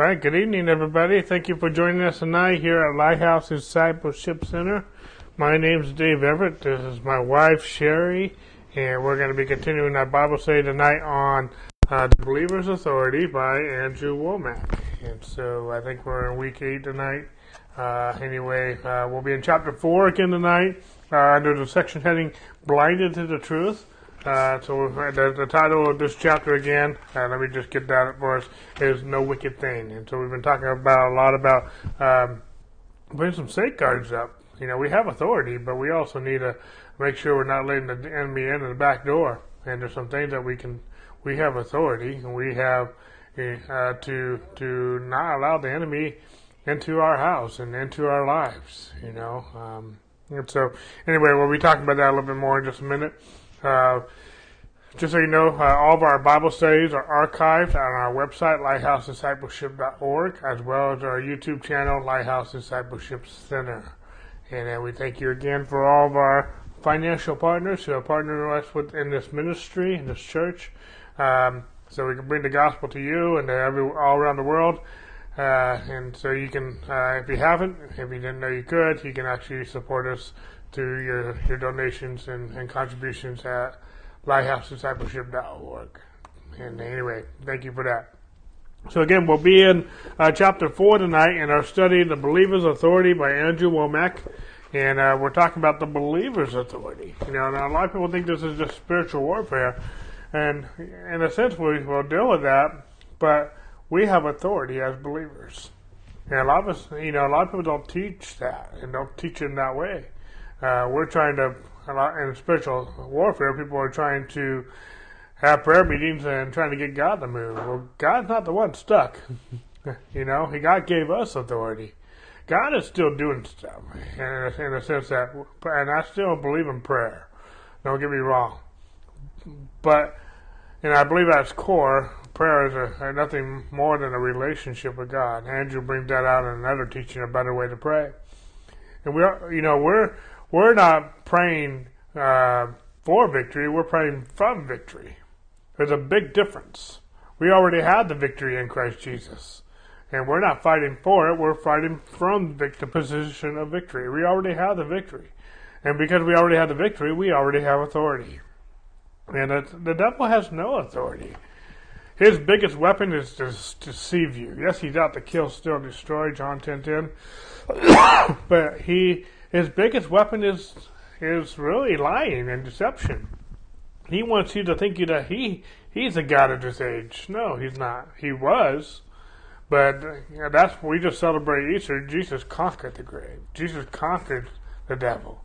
All right, good evening, everybody. Thank you for joining us tonight here at Lighthouse Discipleship Center. My name is Dave Everett. This is my wife, Sherry, and we're going to be continuing our Bible study tonight on uh, The Believer's Authority by Andrew Wommack. And so I think we're in week eight tonight. Uh, anyway, uh, we'll be in chapter four again tonight uh, under the section heading Blinded to the Truth. Uh, so the, the, title of this chapter again, uh, let me just get that for us, is No Wicked Thing. And so we've been talking about a lot about um, putting some safeguards up. You know, we have authority, but we also need to make sure we're not letting the enemy in the back door. And there's some things that we can, we have authority, and we have uh, to to not allow the enemy into our house and into our lives. You know. Um, and so, anyway, we'll be talking about that a little bit more in just a minute. Uh, just so you know, uh, all of our Bible studies are archived on our website, lighthouse-discipleship.org, as well as our YouTube channel, Lighthouse Discipleship Center. And uh, we thank you again for all of our financial partners who have partnered with us with, in this ministry, in this church, um, so we can bring the gospel to you and to every, all around the world. Uh, and so you can, uh, if you haven't, if you didn't know you could, you can actually support us through your, your donations and, and contributions at lighthousediscipleship.org. And anyway, thank you for that. So again, we'll be in uh, chapter four tonight in our study, "The Believer's Authority" by Andrew Wommack, and uh, we're talking about the believer's authority. You know, now a lot of people think this is just spiritual warfare, and in a sense, we will deal with that, but we have authority as believers. And a lot of us, you know, a lot of people don't teach that and don't teach in that way. Uh, we're trying to, in spiritual warfare, people are trying to have prayer meetings and trying to get God to move. Well, God's not the one stuck. you know, He God gave us authority. God is still doing stuff, in a, in a sense that, and I still believe in prayer. Don't get me wrong, but and I believe at its core, prayer is a nothing more than a relationship with God. Andrew brings that out in another teaching, a better way to pray. And we are, you know, we're we're not praying uh, for victory, we're praying from victory. There's a big difference. We already had the victory in Christ Jesus. And we're not fighting for it, we're fighting from the position of victory. We already have the victory. And because we already have the victory, we already have authority. And the devil has no authority. His biggest weapon is to deceive you. Yes, he's out to kill, steal, destroy, John 10.10. 10. but he his biggest weapon is is really lying and deception. He wants you to think you that he he's a god of this age. No, he's not. He was, but that's we just celebrate Easter. Jesus conquered the grave. Jesus conquered the devil.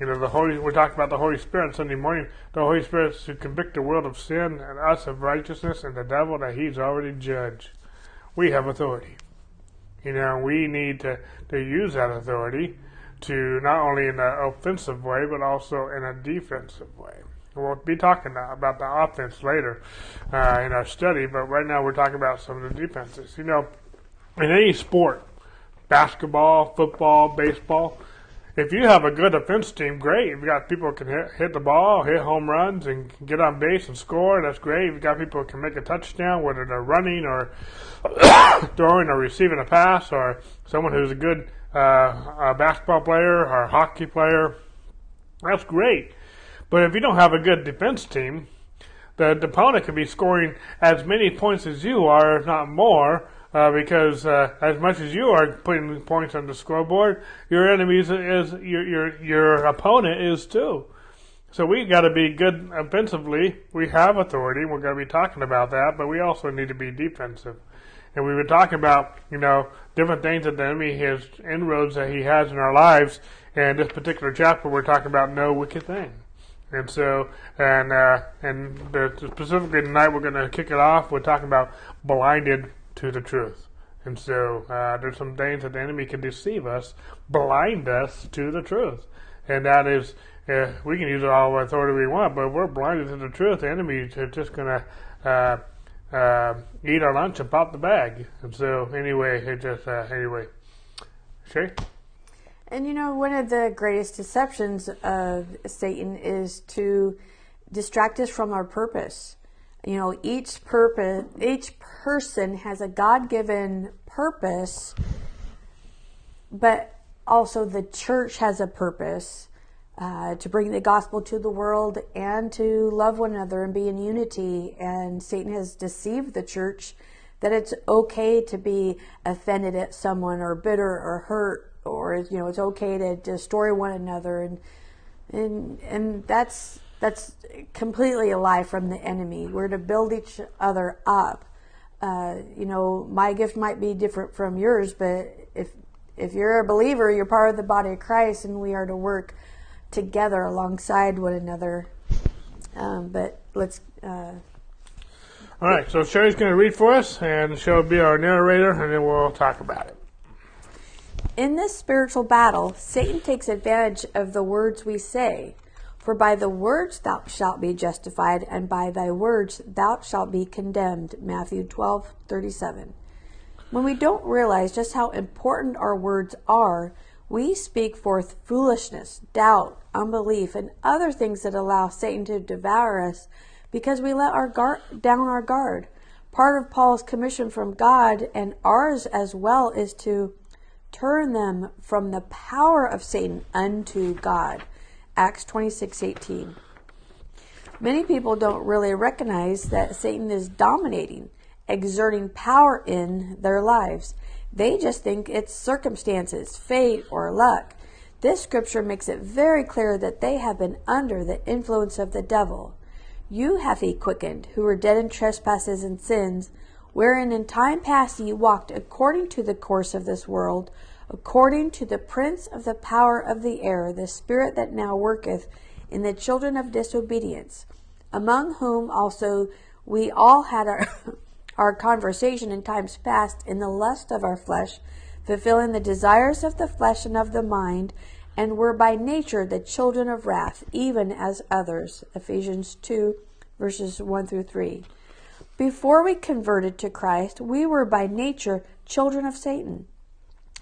You know, the Holy. We talked about the Holy Spirit Sunday morning. The Holy Spirit to convict the world of sin and us of righteousness, and the devil that he's already judged. We have authority. You know, we need to to use that authority to not only in an offensive way, but also in a defensive way. We'll be talking about the offense later uh, in our study, but right now we're talking about some of the defenses. You know, in any sport, basketball, football, baseball, if you have a good offense team, great. You've got people who can hit, hit the ball, hit home runs, and get on base and score. That's great. You've got people who can make a touchdown, whether they're running or throwing or receiving a pass, or someone who's a good uh, a basketball player or a hockey player. That's great. But if you don't have a good defense team, the, the opponent could be scoring as many points as you are, if not more, uh, because uh, as much as you are putting points on the scoreboard, your enemy is, your, your your opponent is too. So we got to be good offensively. We have authority. We're going to be talking about that, but we also need to be defensive. And we've been talking about, you know, different things that the enemy has, inroads that he has in our lives. And this particular chapter, we're talking about no wicked thing. And so, and uh, and the, specifically tonight, we're going to kick it off. We're talking about blinded to the truth. And so, uh, there's some things that the enemy can deceive us, blind us to the truth. And that is, uh, we can use all the authority we want, but if we're blinded to the truth, the enemy is just going to uh, eat our lunch and pop the bag. And so, anyway, it just, uh, anyway. Shay? And you know, one of the greatest deceptions of Satan is to distract us from our purpose. You know, each purpose, each person has a God given purpose, but also the church has a purpose uh, to bring the gospel to the world and to love one another and be in unity. And Satan has deceived the church that it's okay to be offended at someone or bitter or hurt or you know it's okay to destroy one another and and and that's that's completely a lie from the enemy. We're to build each other up. Uh, you know, my gift might be different from yours, but if if you're a believer, you're part of the body of Christ, and we are to work together alongside one another. Um, but let's. Uh, All right, so Sherry's going to read for us, and she'll be our narrator, and then we'll talk about it. In this spiritual battle, Satan takes advantage of the words we say. For by the words thou shalt be justified, and by thy words thou shalt be condemned. Matthew twelve thirty seven. When we don't realize just how important our words are, we speak forth foolishness, doubt, unbelief, and other things that allow Satan to devour us because we let our guard down our guard. Part of Paul's commission from God and ours as well is to turn them from the power of Satan unto God. Acts 26:18. Many people don't really recognize that Satan is dominating, exerting power in their lives. They just think it's circumstances, fate, or luck. This scripture makes it very clear that they have been under the influence of the devil. You have he quickened, who were dead in trespasses and sins, wherein in time past ye walked according to the course of this world, according to the prince of the power of the air, the spirit that now worketh in the children of disobedience, among whom also we all had our, our conversation in times past in the lust of our flesh, fulfilling the desires of the flesh and of the mind, and were by nature the children of wrath, even as others. Ephesians 2, verses 1 through 3. Before we converted to Christ, we were by nature children of Satan.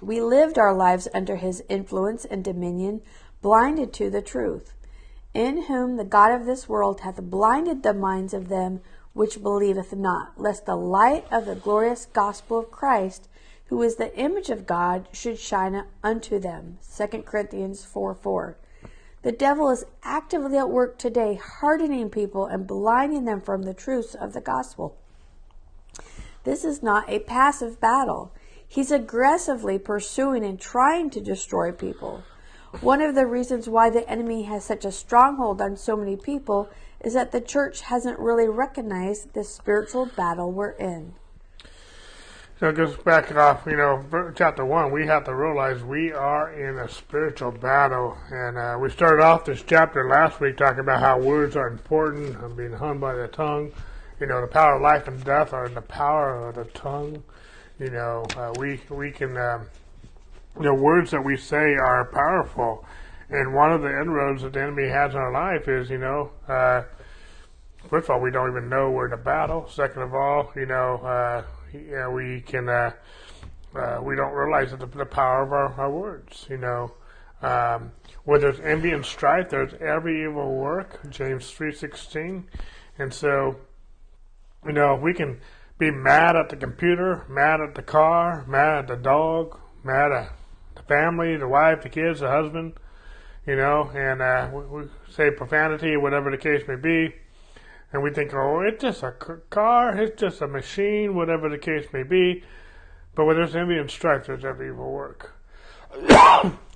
We lived our lives under his influence and dominion, blinded to the truth, in whom the God of this world hath blinded the minds of them which believeth not, lest the light of the glorious gospel of Christ, who is the image of God, should shine unto them. 2 Corinthians 4 4. The devil is actively at work today, hardening people and blinding them from the truths of the gospel. This is not a passive battle. He's aggressively pursuing and trying to destroy people. One of the reasons why the enemy has such a stronghold on so many people is that the church hasn't really recognized the spiritual battle we're in. So just backing off, you know, chapter one, we have to realize we are in a spiritual battle. And uh, we started off this chapter last week talking about how words are important and being hung by the tongue. You know, the power of life and death are in the power of the tongue. You know, uh, we we can, um, know, words that we say are powerful, and one of the inroads that the enemy has in our life is, you know, uh, first of all, we don't even know we're in a battle. Second of all, you know, uh, you know we can, uh, uh, we don't realize the, the power of our, our words. You know, um, where there's envy and strife, there's every evil work. James three sixteen, and so, you know, we can be mad at the computer, mad at the car, mad at the dog, mad at the family, the wife, the kids, the husband, you know, and uh, we, we say profanity, whatever the case may be, and we think, oh, it's just a car, it's just a machine, whatever the case may be. But when there's envy and strife, there's every evil work.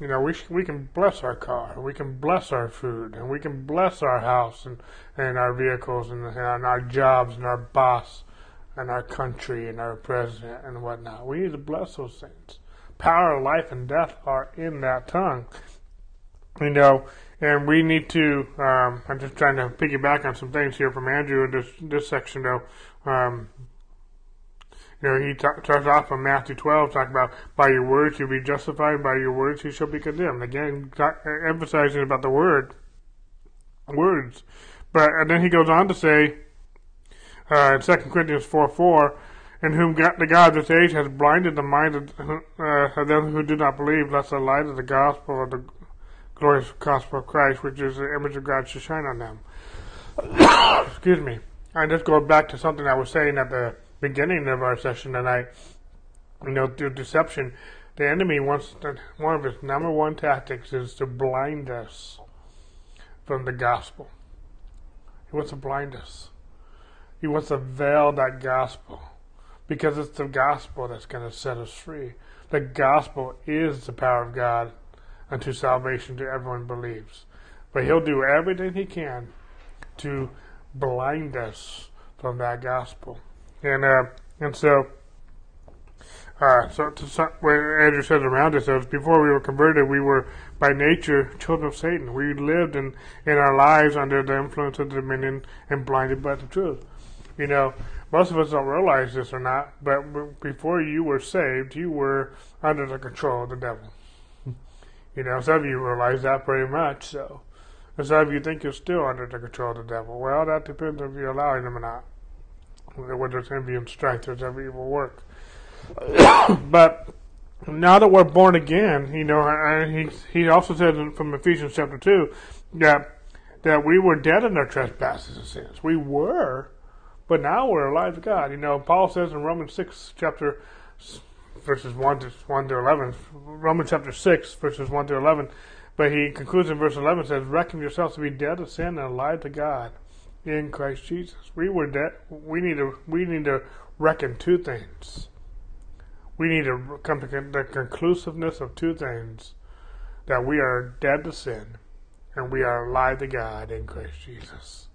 you know, we we can bless our car, we can bless our food, and we can bless our house and, and our vehicles and, and our jobs and our boss and our country and our president and whatnot. We need to bless those things. Power, life, and death are in that tongue. You know, and we need to. Um, I'm just trying to piggyback on some things here from Andrew in this this section, though. Um, you know, he t- starts off in Matthew 12, talking about by your words you'll be justified, by your words you shall be condemned. Again, emphasizing about the word, words. But and then he goes on to say, uh, in 2 Corinthians 4 4, in whom God, the God of this age has blinded the mind of, uh, of them who do not believe, lest the light of the gospel of the glorious gospel of Christ, which is the image of God, should shine on them. Excuse me. I just go back to something I was saying at the beginning of our session tonight. You know, through deception, the enemy wants to, one of his number one tactics is to blind us from the gospel. He wants to blind us. He wants to veil that gospel because it's the gospel that's going to set us free. The gospel is the power of God unto salvation to everyone believes. But he'll do everything he can to blind us from that gospel. And uh, and so uh, so, so Andrew says around us, before we were converted, we were by nature children of Satan. We lived in, in our lives under the influence of the dominion and blinded by the truth. You know, most of us don't realize this or not, but before you were saved, you were under the control of the devil. You know, some of you realize that pretty much so. And some of you think you're still under the control of the devil. Well, that depends if you're allowing him or not. Whether it's envy and strife, there's every evil work. but now that we're born again, you know, he he also says from Ephesians chapter two that that we were dead in our trespasses and sins. We were, but now we're alive to God. You know, Paul says in Romans six chapter verses one to one to eleven, Romans chapter six verses one to eleven. But he concludes in verse eleven says, "Reckon yourselves to be dead to sin and alive to God in Christ Jesus." We were dead. We need to we need to reckon two things we need to come to the conclusiveness of two things that we are dead to sin and we are alive to God in Christ Jesus.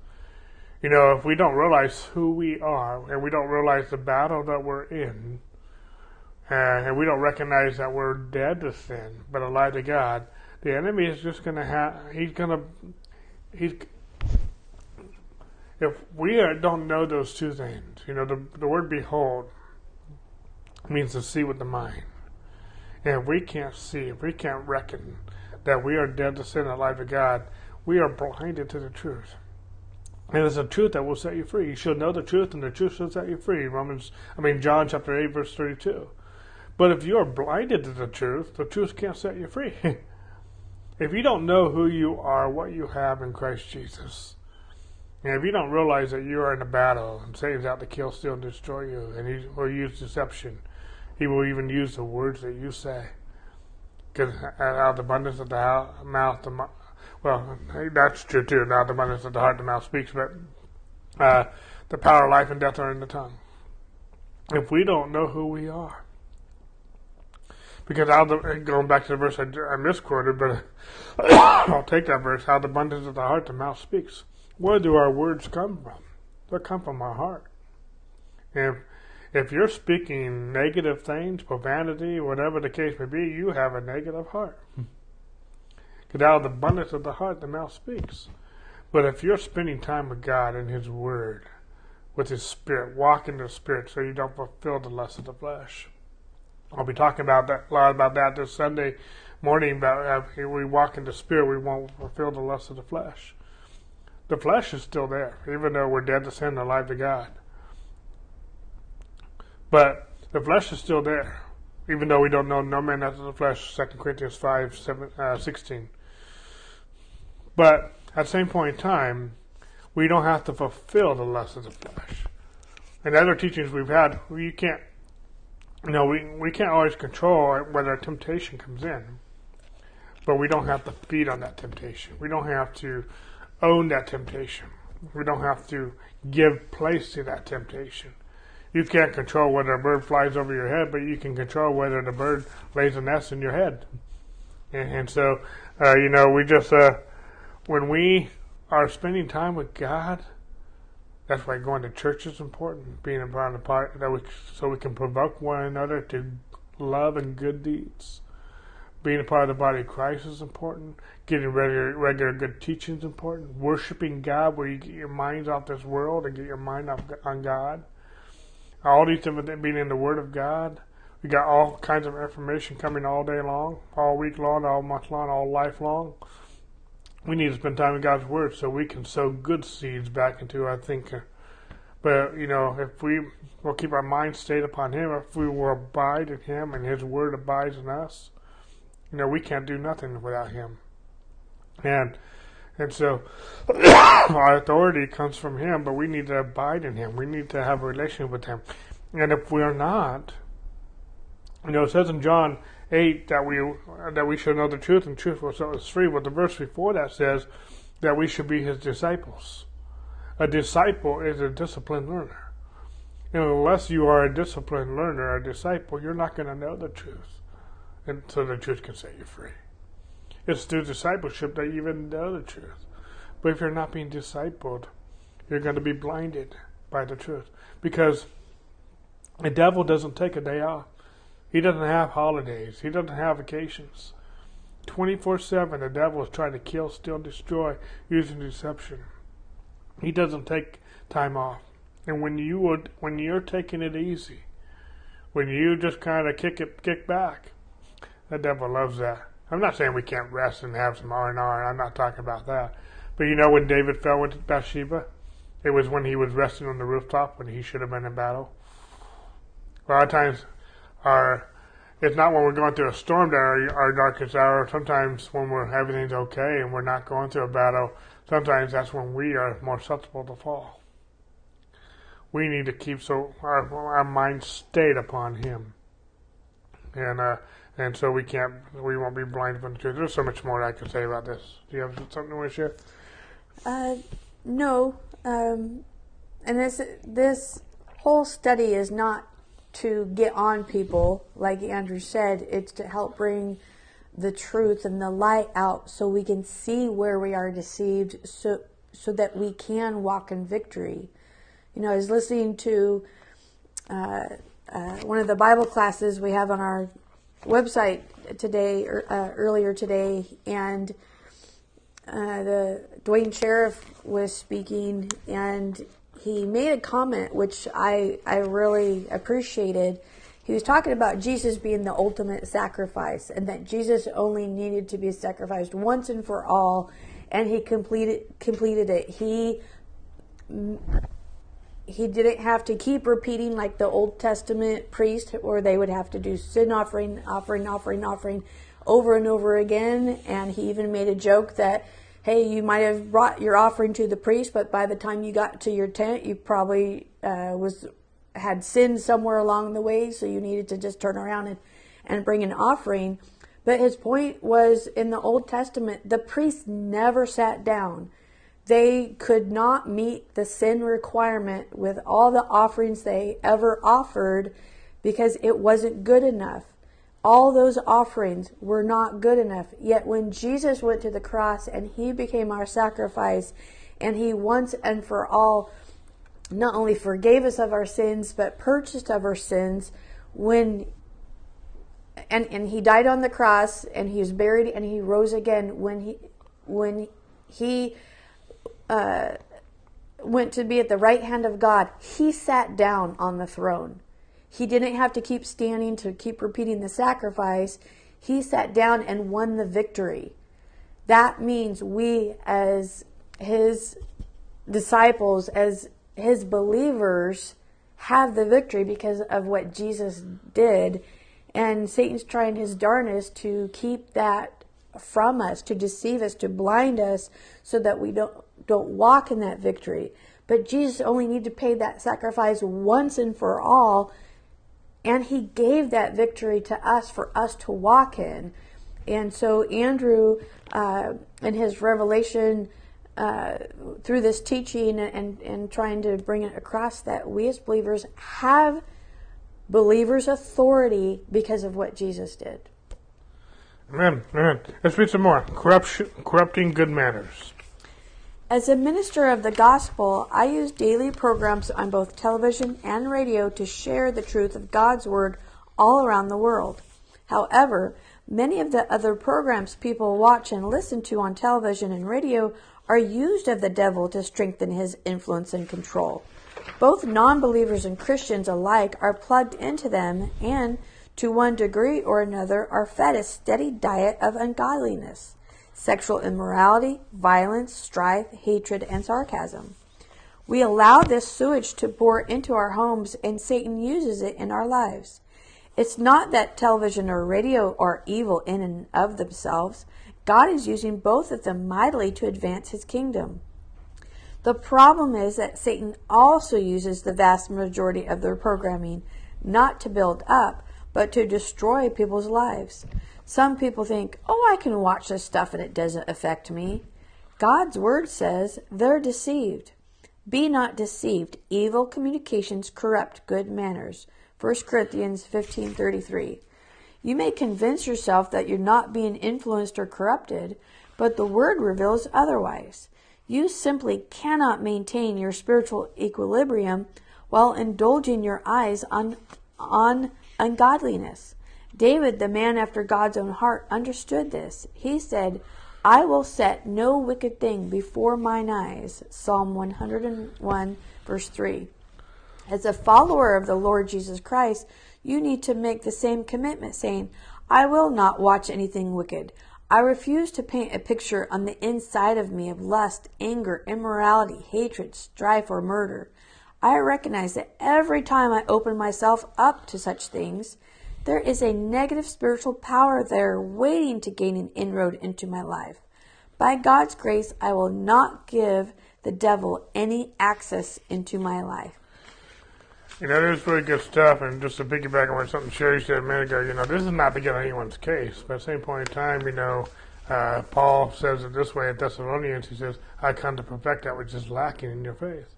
You know, if we don't realize who we are and we don't realize the battle that we're in, uh, and we don't recognize that we're dead to sin but alive to God, the enemy is just going to have, he's going to, he's, if we don't know those two things, you know, the, the word behold, means to see with the mind. And if we can't see, if we can't reckon that we are dead to sin and alive to God, we are blinded to the truth. And it's a truth that will set you free. You shall know the truth, and the truth shall set you free. Romans, I mean John chapter eight, verse thirty-two. But if you are blinded to the truth, the truth can't set you free. if you don't know who you are, what you have in Christ Jesus, and if you don't realize that you are in a battle and Satan's out to kill, steal, and destroy you, and he will use deception, he will even use the words that you say. Because out of the abundance of the mouth, the well, that's true too. Of the abundance of the heart, the mouth speaks. But uh, the power of life and death are in the tongue. If we don't know who we are, because out the, going back to the verse I, I misquoted, but I'll take that verse. Out of the abundance of the heart, the mouth speaks. Where do our words come from? They come from our heart. And if you're speaking negative things, profanity, whatever the case may be, you have a negative heart. Because out of the abundance of the heart, the mouth speaks. But if you're spending time with God and His Word, with His Spirit, walk in the Spirit so you don't fulfill the lust of the flesh. I'll be talking about that a lot about that this Sunday morning. About uh, if we walk in the Spirit, we won't fulfill the lust of the flesh. The flesh is still there, even though we're dead to sin and alive to God. But the flesh is still there, even though we don't know no man after the flesh, 2 Corinthians 5, 7, uh, 16. But at the same point in time, we don't have to fulfill the lust of the flesh. And other teachings we've had, we can't, you know, we, we can't always control whether a temptation comes in. But we don't have to feed on that temptation. We don't have to own that temptation. We don't have to give place to that temptation you can't control whether a bird flies over your head, but you can control whether the bird lays a nest in your head. And, and so, uh, you know, we just, uh, when we are spending time with God, that's why going to church is important. Being a part of the part that we, so we can provoke one another to love and good deeds. Being a part of the body of Christ is important. Getting regular, regular good teaching is important. Worshiping God, where you get your minds off this world and get your mind off on God all these different being in the Word of God. We got all kinds of information coming all day long, all week long, all month long, all life long. We need to spend time in God's Word so we can sow good seeds back into our thinker. But, you know, if we will keep our mind stayed upon Him, if we will abide in Him and His Word abides in us, you know, we can't do nothing without Him. And And so our authority comes from Him, but we need to abide in Him. We need to have a relationship with Him. And if we're not, you know, it says in John 8 that we that we should know the truth and truth will set us free. But the verse before that says that we should be His disciples. A disciple is a disciplined learner. And unless you are a disciplined learner, a disciple, you're not going to know the truth. And so the truth can set you free. It's through discipleship that you even know the truth. But if you're not being discipled, you're going to be blinded by the truth. Because the devil doesn't take a day off. He doesn't have holidays. He doesn't have vacations. 24 7, the devil is trying to kill, steal, destroy using deception. He doesn't take time off. And when you would, when you're taking it easy, when you just kind of kick it, kick back, the devil loves that. I'm not saying we can't rest and have some R and R. I'm not talking about that. But you know when David fell with Bathsheba, it was when he was resting on the rooftop when he should have been in battle. A lot of times, our it's not when we're going through a storm our, our darkest hour. Sometimes when we're everything's okay and we're not going through a battle, sometimes that's when we are more susceptible to fall. We need to keep so our our mind stayed upon Him, and uh, and so we can't, we won't be blinded from the truth. There's so much more I could say about this. Do you have something to want to share? Uh, no. Um, and this this whole study is not to get on people, like Andrew said. It's to help bring the truth and the light out, so we can see where we are deceived, so so that we can walk in victory. You know, I was listening to uh, uh, one of the Bible classes we have on our website today, er, uh, earlier today, and uh, the Duane Sheriff was speaking, and he made a comment which I I really appreciated. He was talking about Jesus being the ultimate sacrifice, and that Jesus only needed to be sacrificed once and for all, and he completed completed it. He he didn't have to keep repeating like the Old Testament priest, where they would have to do sin offering, offering, offering, offering over and over again. And he even made a joke that, hey, you might have brought your offering to the priest, but by the time you got to your tent, you probably uh, was had sinned somewhere along the way, so you needed to just turn around and, and bring an offering. But his point was in the Old Testament, the priest never sat down they could not meet the sin requirement with all the offerings they ever offered because it wasn't good enough. All those offerings were not good enough. Yet when Jesus went to the cross and he became our sacrifice and he once and for all not only forgave us of our sins but purchased of our sins when and and he died on the cross and he was buried and he rose again when he when he uh, went to be at the right hand of God, he sat down on the throne. He didn't have to keep standing to keep repeating the sacrifice. He sat down and won the victory. That means we, as his disciples, as his believers, have the victory because of what Jesus did. And Satan's trying his darnest to keep that from us, to deceive us, to blind us, so that we don't don't walk in that victory. But Jesus only needed to pay that sacrifice once and for all. And he gave that victory to us for us to walk in. And so, Andrew, uh, in his revelation uh, through this teaching and, and trying to bring it across, that we as believers have believers' authority because of what Jesus did. Amen. Amen. Let's read some more. Corruption, corrupting good manners. As a minister of the gospel, I use daily programs on both television and radio to share the truth of God's word all around the world. However, many of the other programs people watch and listen to on television and radio are used of the devil to strengthen his influence and control. Both non believers and Christians alike are plugged into them and, to one degree or another, are fed a steady diet of ungodliness sexual immorality, violence, strife, hatred, and sarcasm. We allow this sewage to pour into our homes, and Satan uses it in our lives. It's not that television or radio are evil in and of themselves. God is using both of them mightily to advance his kingdom. The problem is that Satan also uses the vast majority of their programming not to build up, but to destroy people's lives. Some people think, oh, I can watch this stuff and it doesn't affect me. God's word says they're deceived. Be not deceived. Evil communications corrupt good manners. 1 Corinthians 15:33. You may convince yourself that you're not being influenced or corrupted, but the word reveals otherwise. You simply cannot maintain your spiritual equilibrium while indulging your eyes on on ungodliness. David, the man after God's own heart, understood this. He said, I will set no wicked thing before mine eyes. Psalm 101, verse 3. As a follower of the Lord Jesus Christ, you need to make the same commitment, saying, I will not watch anything wicked. I refuse to paint a picture on the inside of me of lust, anger, immorality, hatred, strife, or murder. I recognize that every time I open myself up to such things, there is a negative spiritual power there waiting to gain an inroad into my life. By God's grace, I will not give the devil any access into my life. You know, this is really good stuff, and just to piggyback on something Sherry said a minute ago, you know, this is not to get on anyone's case, but at the same point in time, you know, uh, Paul says it this way in Thessalonians, he says, I come to perfect that which is lacking in your faith.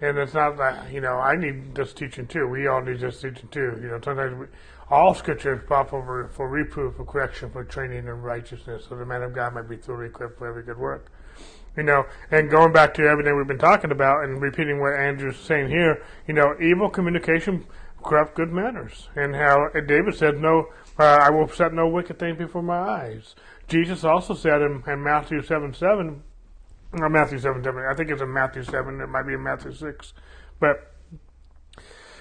And it's not that, you know, I need this teaching too. We all need this teaching too. You know, sometimes we, all scripture is proper for, for reproof, for correction, for training in righteousness, so the man of God might be thoroughly equipped for every good work. You know, and going back to everything we've been talking about and repeating what Andrew's saying here, you know, evil communication corrupt good manners. And how David said, no, uh, I will set no wicked thing before my eyes. Jesus also said in, in Matthew 7, 7, or Matthew 7, 7. I think it's in Matthew 7. It might be in Matthew 6. But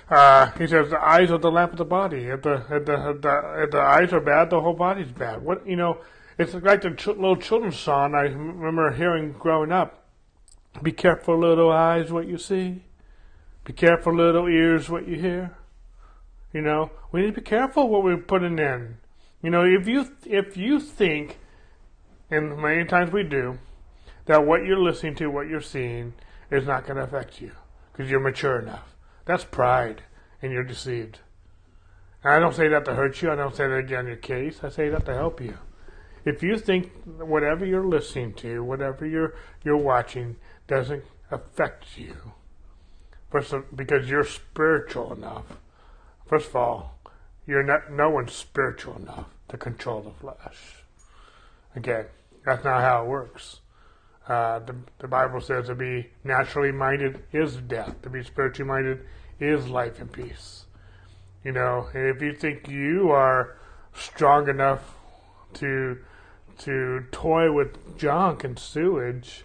uh, he says the eyes are the lamp of the body. If the, if the, if the, if the eyes are bad, the whole body's bad. What you know, it's like the ch- little children's song I remember hearing growing up. Be careful, little eyes, what you see. Be careful, little ears, what you hear. You know, we need to be careful what we're putting in. You know, if you if you think, and many times we do, that what you're listening to, what you're seeing, is not going to affect you because you're mature enough. That's pride, and you're deceived. And I don't say that to hurt you. I don't say that to get on your case. I say that to help you. If you think whatever you're listening to, whatever you're you're watching, doesn't affect you, first of, because you're spiritual enough. First of all, you're not. No one's spiritual enough to control the flesh. Again, that's not how it works. Uh, the, the Bible says to be naturally minded is death. To be spiritually minded is life and peace. You know, and if you think you are strong enough to to toy with junk and sewage,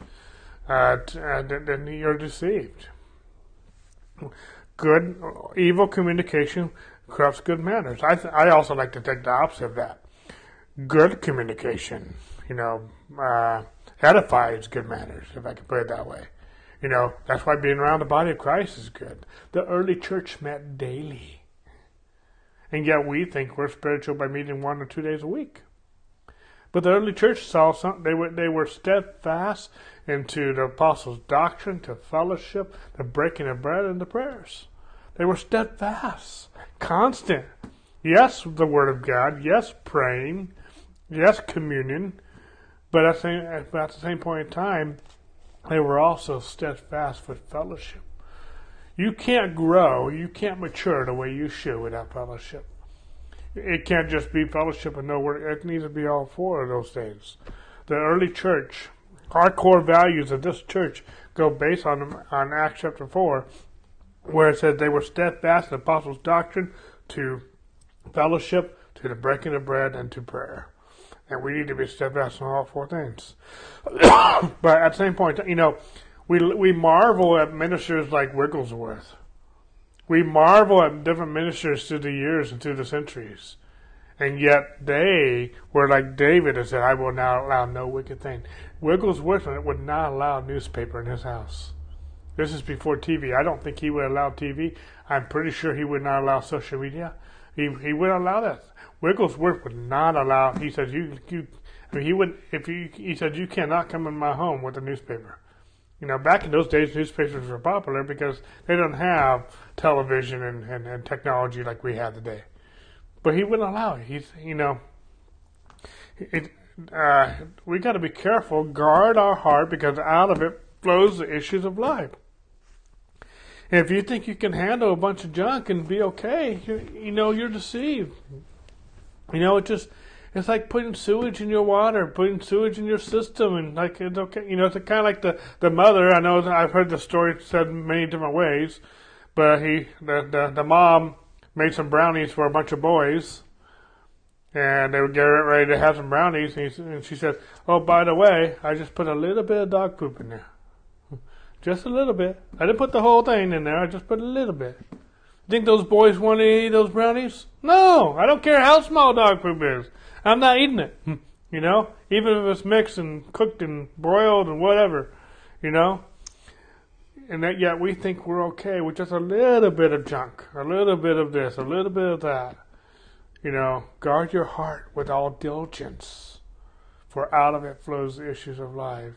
uh, uh then you're deceived. Good, evil communication corrupts good manners. I th- I also like to take the opposite of that. Good communication, you know. Uh, edifies good manners, if I can put it that way. You know, that's why being around the body of Christ is good. The early church met daily. And yet we think we're spiritual by meeting one or two days a week. But the early church saw something, they were, they were steadfast into the apostles' doctrine, to fellowship, the breaking of bread, and the prayers. They were steadfast, constant. Yes, the Word of God. Yes, praying. Yes, communion. But at the, same, at the same point in time, they were also steadfast with fellowship. You can't grow, you can't mature the way you should without fellowship. It can't just be fellowship and no work. It needs to be all four of those things. The early church, our core values of this church go based on on Acts chapter four, where it says they were steadfast in the apostles' doctrine, to fellowship, to the breaking of bread, and to prayer and we need to be steadfast in all four things. but at the same point, you know, we we marvel at ministers like Wigglesworth. We marvel at different ministers through the years and through the centuries. And yet they were like David and said, I will not allow no wicked thing. Wigglesworth would not allow a newspaper in his house. This is before TV. I don't think he would allow TV. I'm pretty sure he would not allow social media. He, he would allow that. Wigglesworth would not allow. He says, "You, you, he would if he he said you cannot come in my home with a newspaper. You know, back in those days, newspapers were popular because they don't have television and, and, and technology like we have today. But he wouldn't allow it. He's, you know, it, uh, we got to be careful, guard our heart because out of it flows the issues of life. If you think you can handle a bunch of junk and be okay, you, you know, you're deceived. You know, it just it's like putting sewage in your water, putting sewage in your system, and like it's okay. You know, it's kind of like the the mother. I know I've heard the story said many different ways, but he the the, the mom made some brownies for a bunch of boys, and they were getting ready to have some brownies, and, he, and she said, "Oh, by the way, I just put a little bit of dog poop in there, just a little bit. I didn't put the whole thing in there. I just put a little bit." Think those boys want to eat those brownies? No, I don't care how small dog poop is. I'm not eating it. You know, even if it's mixed and cooked and broiled and whatever, you know. And that yet we think we're okay with just a little bit of junk, a little bit of this, a little bit of that. You know, guard your heart with all diligence, for out of it flows the issues of life.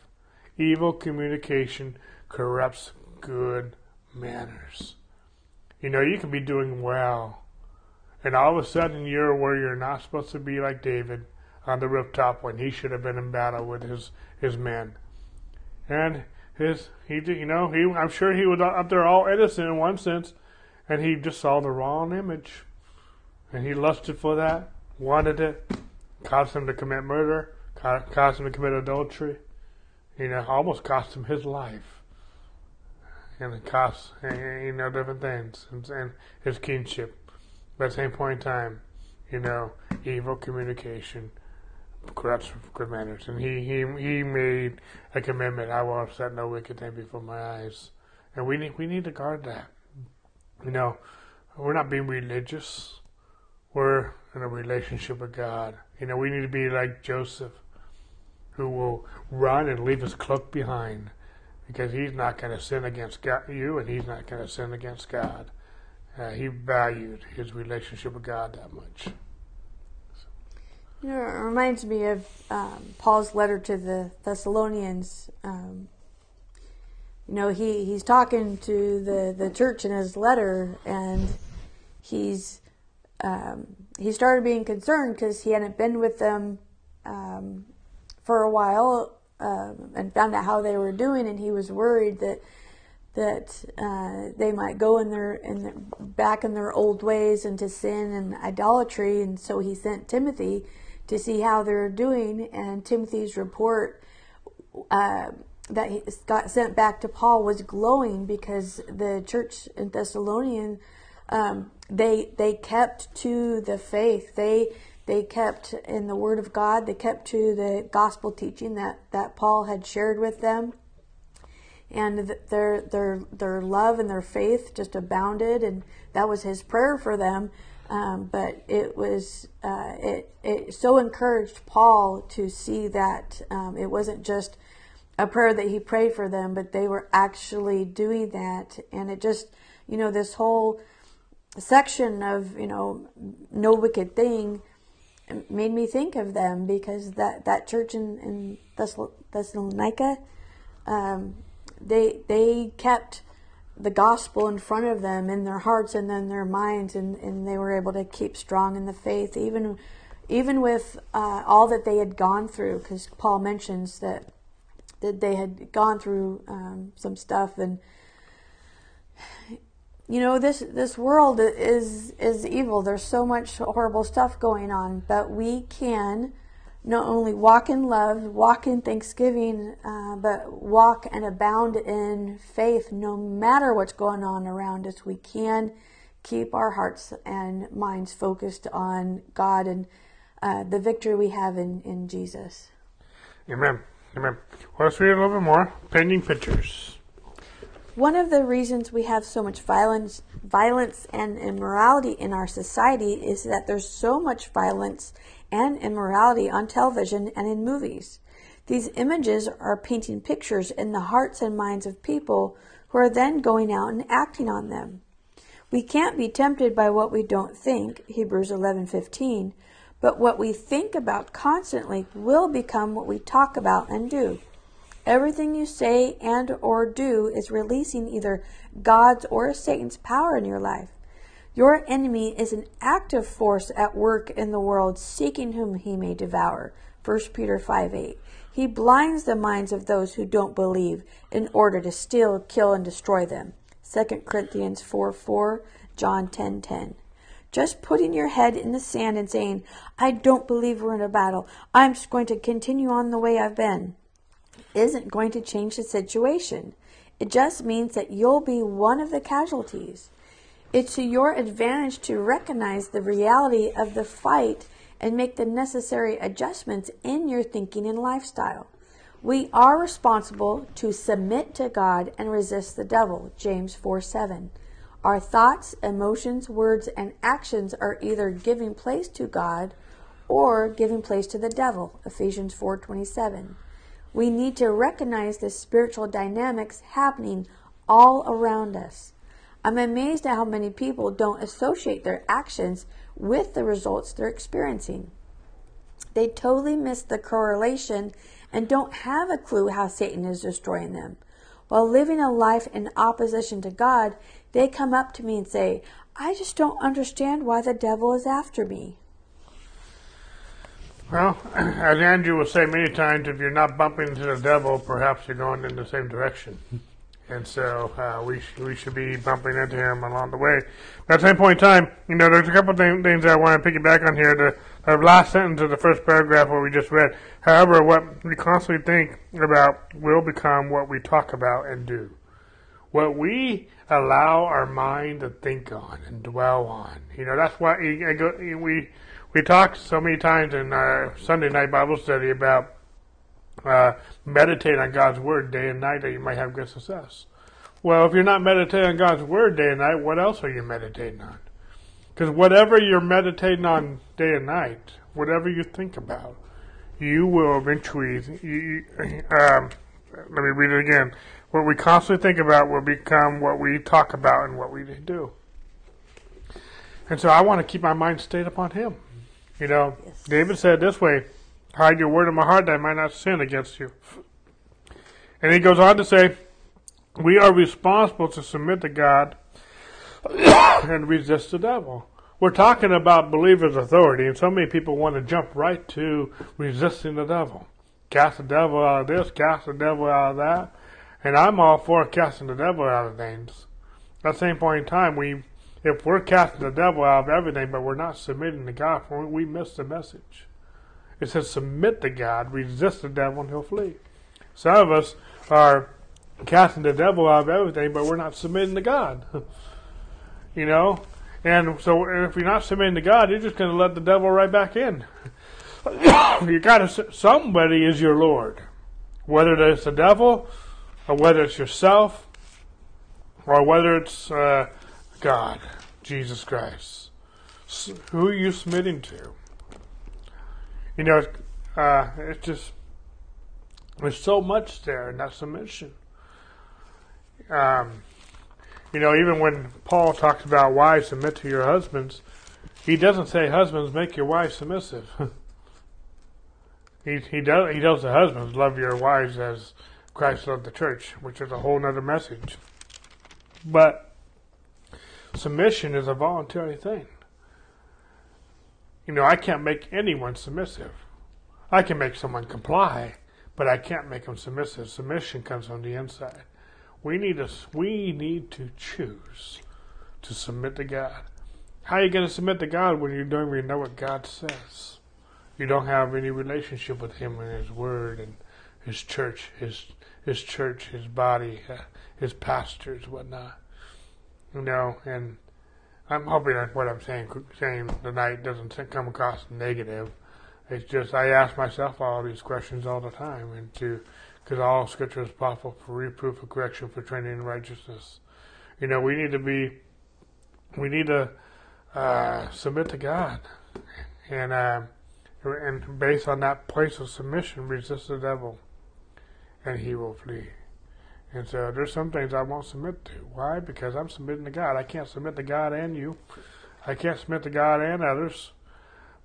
Evil communication corrupts good manners. You know, you can be doing well and all of a sudden you're where you're not supposed to be like David on the rooftop when he should have been in battle with his his men. And his he you know he I'm sure he was up there all innocent in one sense, and he just saw the wrong image, and he lusted for that, wanted it, caused him to commit murder, caused him to commit adultery, you know, almost cost him his life, and it cost you know different things and, and his kingship. But at the same point in time, you know, evil communication corrupts good manners. And he, he, he made a commitment, I will set no wicked thing before my eyes. And we need, we need to guard that. You know, we're not being religious. We're in a relationship with God. You know, we need to be like Joseph, who will run and leave his cloak behind because he's not going to sin against God, you and he's not going to sin against God. Uh, he valued his relationship with God that much. You know, it reminds me of um, Paul's letter to the Thessalonians. Um, you know, he, he's talking to the, the church in his letter, and he's um, he started being concerned because he hadn't been with them um, for a while um, and found out how they were doing, and he was worried that that uh, they might go in their in their, back in their old ways into sin and idolatry, and so he sent Timothy to see how they're doing. And Timothy's report uh, that he got sent back to Paul was glowing because the church in Thessalonian um, they they kept to the faith. They they kept in the Word of God. They kept to the gospel teaching that that Paul had shared with them and their their their love and their faith just abounded, and that was his prayer for them. Um, but it was uh, it it so encouraged Paul to see that um, it wasn't just a prayer that he prayed for them, but they were actually doing that, and it just you know this whole section of you know no wicked thing made me think of them because that that church in in Thessalonica um, they they kept the gospel in front of them in their hearts and in their minds and, and they were able to keep strong in the faith even even with uh, all that they had gone through because paul mentions that that they had gone through um, some stuff and you know this this world is is evil there's so much horrible stuff going on but we can not only walk in love, walk in thanksgiving, uh, but walk and abound in faith no matter what's going on around us. We can keep our hearts and minds focused on God and uh, the victory we have in, in Jesus. Amen. Amen. Well, let's read a little bit more. Painting pictures. One of the reasons we have so much violence, violence and immorality in our society is that there's so much violence and immorality on television and in movies. These images are painting pictures in the hearts and minds of people who are then going out and acting on them. We can't be tempted by what we don't think, Hebrews 11:15, But what we think about constantly will become what we talk about and do. Everything you say and or do is releasing either God's or Satan's power in your life. Your enemy is an active force at work in the world seeking whom he may devour. 1 Peter 5 8. He blinds the minds of those who don't believe in order to steal, kill, and destroy them. 2 Corinthians 4 4, John 10 10. Just putting your head in the sand and saying, I don't believe we're in a battle. I'm just going to continue on the way I've been, isn't going to change the situation. It just means that you'll be one of the casualties. It's to your advantage to recognize the reality of the fight and make the necessary adjustments in your thinking and lifestyle. We are responsible to submit to God and resist the devil. James 4 7. Our thoughts, emotions, words, and actions are either giving place to God or giving place to the devil. Ephesians 4:27. We need to recognize the spiritual dynamics happening all around us. I'm amazed at how many people don't associate their actions with the results they're experiencing. They totally miss the correlation and don't have a clue how Satan is destroying them. While living a life in opposition to God, they come up to me and say, I just don't understand why the devil is after me. Well, as Andrew will say many times, if you're not bumping into the devil, perhaps you're going in the same direction. And so uh, we sh- we should be bumping into him along the way. But at the same point in time, you know, there's a couple th- things I want to piggyback on here. The, the last sentence of the first paragraph, what we just read. However, what we constantly think about will become what we talk about and do. What we allow our mind to think on and dwell on. You know, that's why we we talked so many times in our Sunday night Bible study about uh, on God's word day and night that you might have good success. Well, if you're not meditating on God's word day and night, what else are you meditating on? Because whatever you're meditating on day and night, whatever you think about, you will eventually. You, um, let me read it again. What we constantly think about will become what we talk about and what we do. And so I want to keep my mind stayed upon Him. You know, yes. David said this way Hide your word in my heart that I might not sin against you. And he goes on to say, We are responsible to submit to God and resist the devil. We're talking about believers' authority, and so many people want to jump right to resisting the devil. Cast the devil out of this, cast the devil out of that. And I'm all for casting the devil out of things. At the same point in time, we if we're casting the devil out of everything, but we're not submitting to God, we miss the message. It says, submit to God, resist the devil, and he'll flee. Some of us are casting the devil out of everything, but we're not submitting to God. you know? And so if you're not submitting to God, you're just going to let the devil right back in. you got to, somebody is your Lord. Whether it's the devil, or whether it's yourself, or whether it's uh, God, Jesus Christ. Who are you submitting to? you know, uh, it's just there's so much there in that submission. Um, you know, even when Paul talks about wives submit to your husbands, he doesn't say husbands make your wives submissive. he he does he tells the husbands love your wives as Christ loved the church, which is a whole other message. But submission is a voluntary thing. You know, I can't make anyone submissive. I can make someone comply, but I can't make them submissive. Submission comes from the inside. We need to we need to choose to submit to God. How are you going to submit to God when you don't even know what God says? You don't have any relationship with Him and His Word and His church, His His church, His body, uh, His pastors, whatnot. You know, and I'm hoping that what I'm saying saying tonight doesn't come across negative. It's just I ask myself all these questions all the time, and to because all Scripture is possible for reproof, for correction, for training in righteousness. You know, we need to be, we need to uh, submit to God, and uh, and based on that place of submission, resist the devil, and he will flee. And so there's some things I won't submit to. Why? Because I'm submitting to God. I can't submit to God and you. I can't submit to God and others.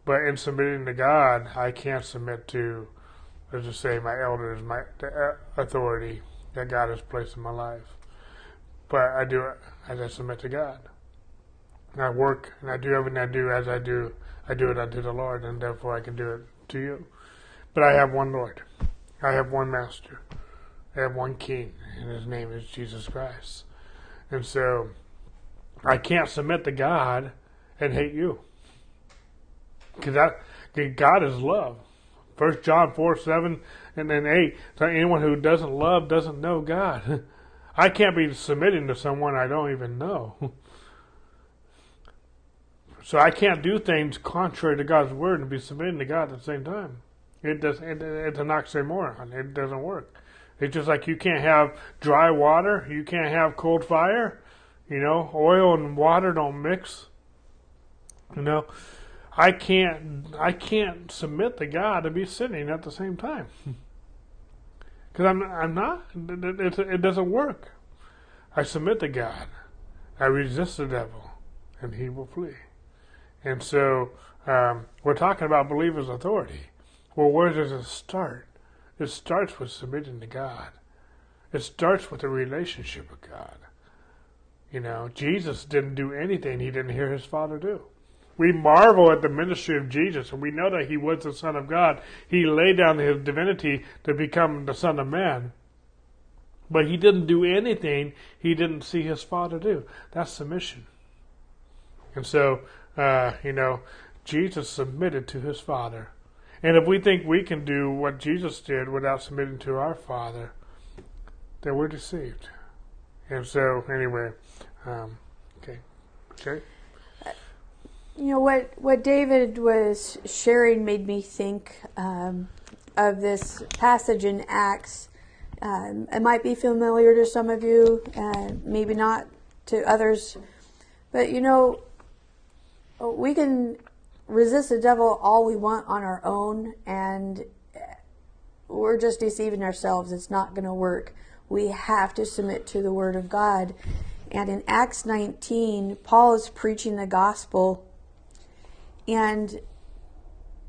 But in submitting to God, I can't submit to, let's just say, my elders, my uh, authority that God has placed in my life. But I do it as I submit to God. And I work and I do everything I do as I do. I do it unto the Lord, and therefore I can do it to you. But I have one Lord. I have one Master. Have one King, and His name is Jesus Christ. And so I can't submit to God and hate you. Because God is love. First John four seven and then eight. So anyone who doesn't love doesn't know God. I can't be submitting to someone I don't even know. So I can't do things contrary to God's word and be submitting to God at the same time. It does. It, it's an oxymoron. It doesn't work. It's just like you can't have dry water. You can't have cold fire. You know, oil and water don't mix. You know, I can't. I can't submit to God to be sinning at the same time. Because I'm. I'm not. It, it, it doesn't work. I submit to God. I resist the devil, and he will flee. And so um, we're talking about believers' authority. Well, where does it start? It starts with submitting to God. It starts with a relationship with God. You know, Jesus didn't do anything he didn't hear his Father do. We marvel at the ministry of Jesus, and we know that he was the Son of God. He laid down his divinity to become the Son of Man. But he didn't do anything he didn't see his Father do. That's submission. And so uh, you know, Jesus submitted to his Father. And if we think we can do what Jesus did without submitting to our Father, then we're deceived. And so, anyway, um, okay, okay. You know what? What David was sharing made me think um, of this passage in Acts. Um, it might be familiar to some of you, uh, maybe not to others. But you know, we can resist the devil all we want on our own, and we're just deceiving ourselves. It's not going to work. We have to submit to the Word of God. And in Acts 19, Paul is preaching the gospel. And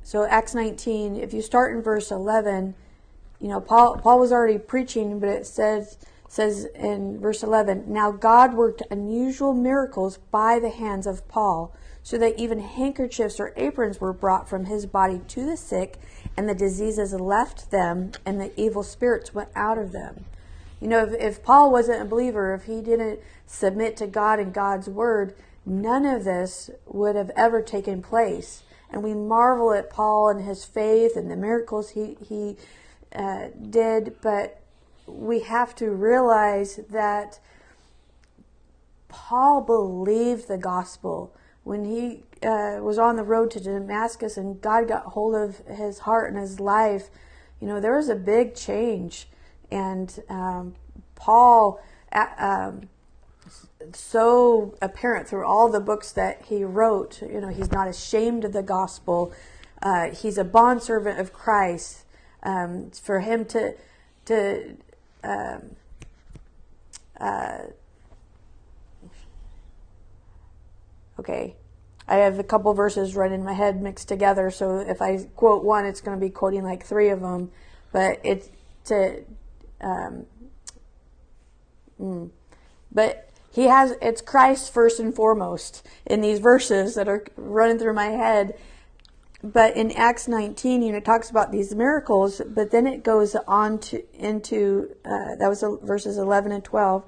so, Acts 19, if you start in verse 11, you know, Paul, Paul was already preaching, but it says, says in verse 11, Now God worked unusual miracles by the hands of Paul so that even handkerchiefs or aprons were brought from his body to the sick, and the diseases left them, and the evil spirits went out of them. You know, if, if Paul wasn't a believer, if he didn't submit to God and God's word, none of this would have ever taken place. And we marvel at Paul and his faith and the miracles he, he uh, did, but we have to realize that Paul believed the gospel when he uh, was on the road to Damascus and God got hold of his heart and his life, you know, there was a big change. And um, Paul, uh, um, so apparent through all the books that he wrote, you know, he's not ashamed of the gospel. Uh, he's a bondservant of Christ. Um, for him to, to, um, uh, Okay. I have a couple verses right in my head mixed together, so if I quote one, it's going to be quoting like three of them. But it's to, um, mm, but he has it's Christ first and foremost in these verses that are running through my head. But in Acts 19, you know, it talks about these miracles, but then it goes on to into uh, that was verses 11 and 12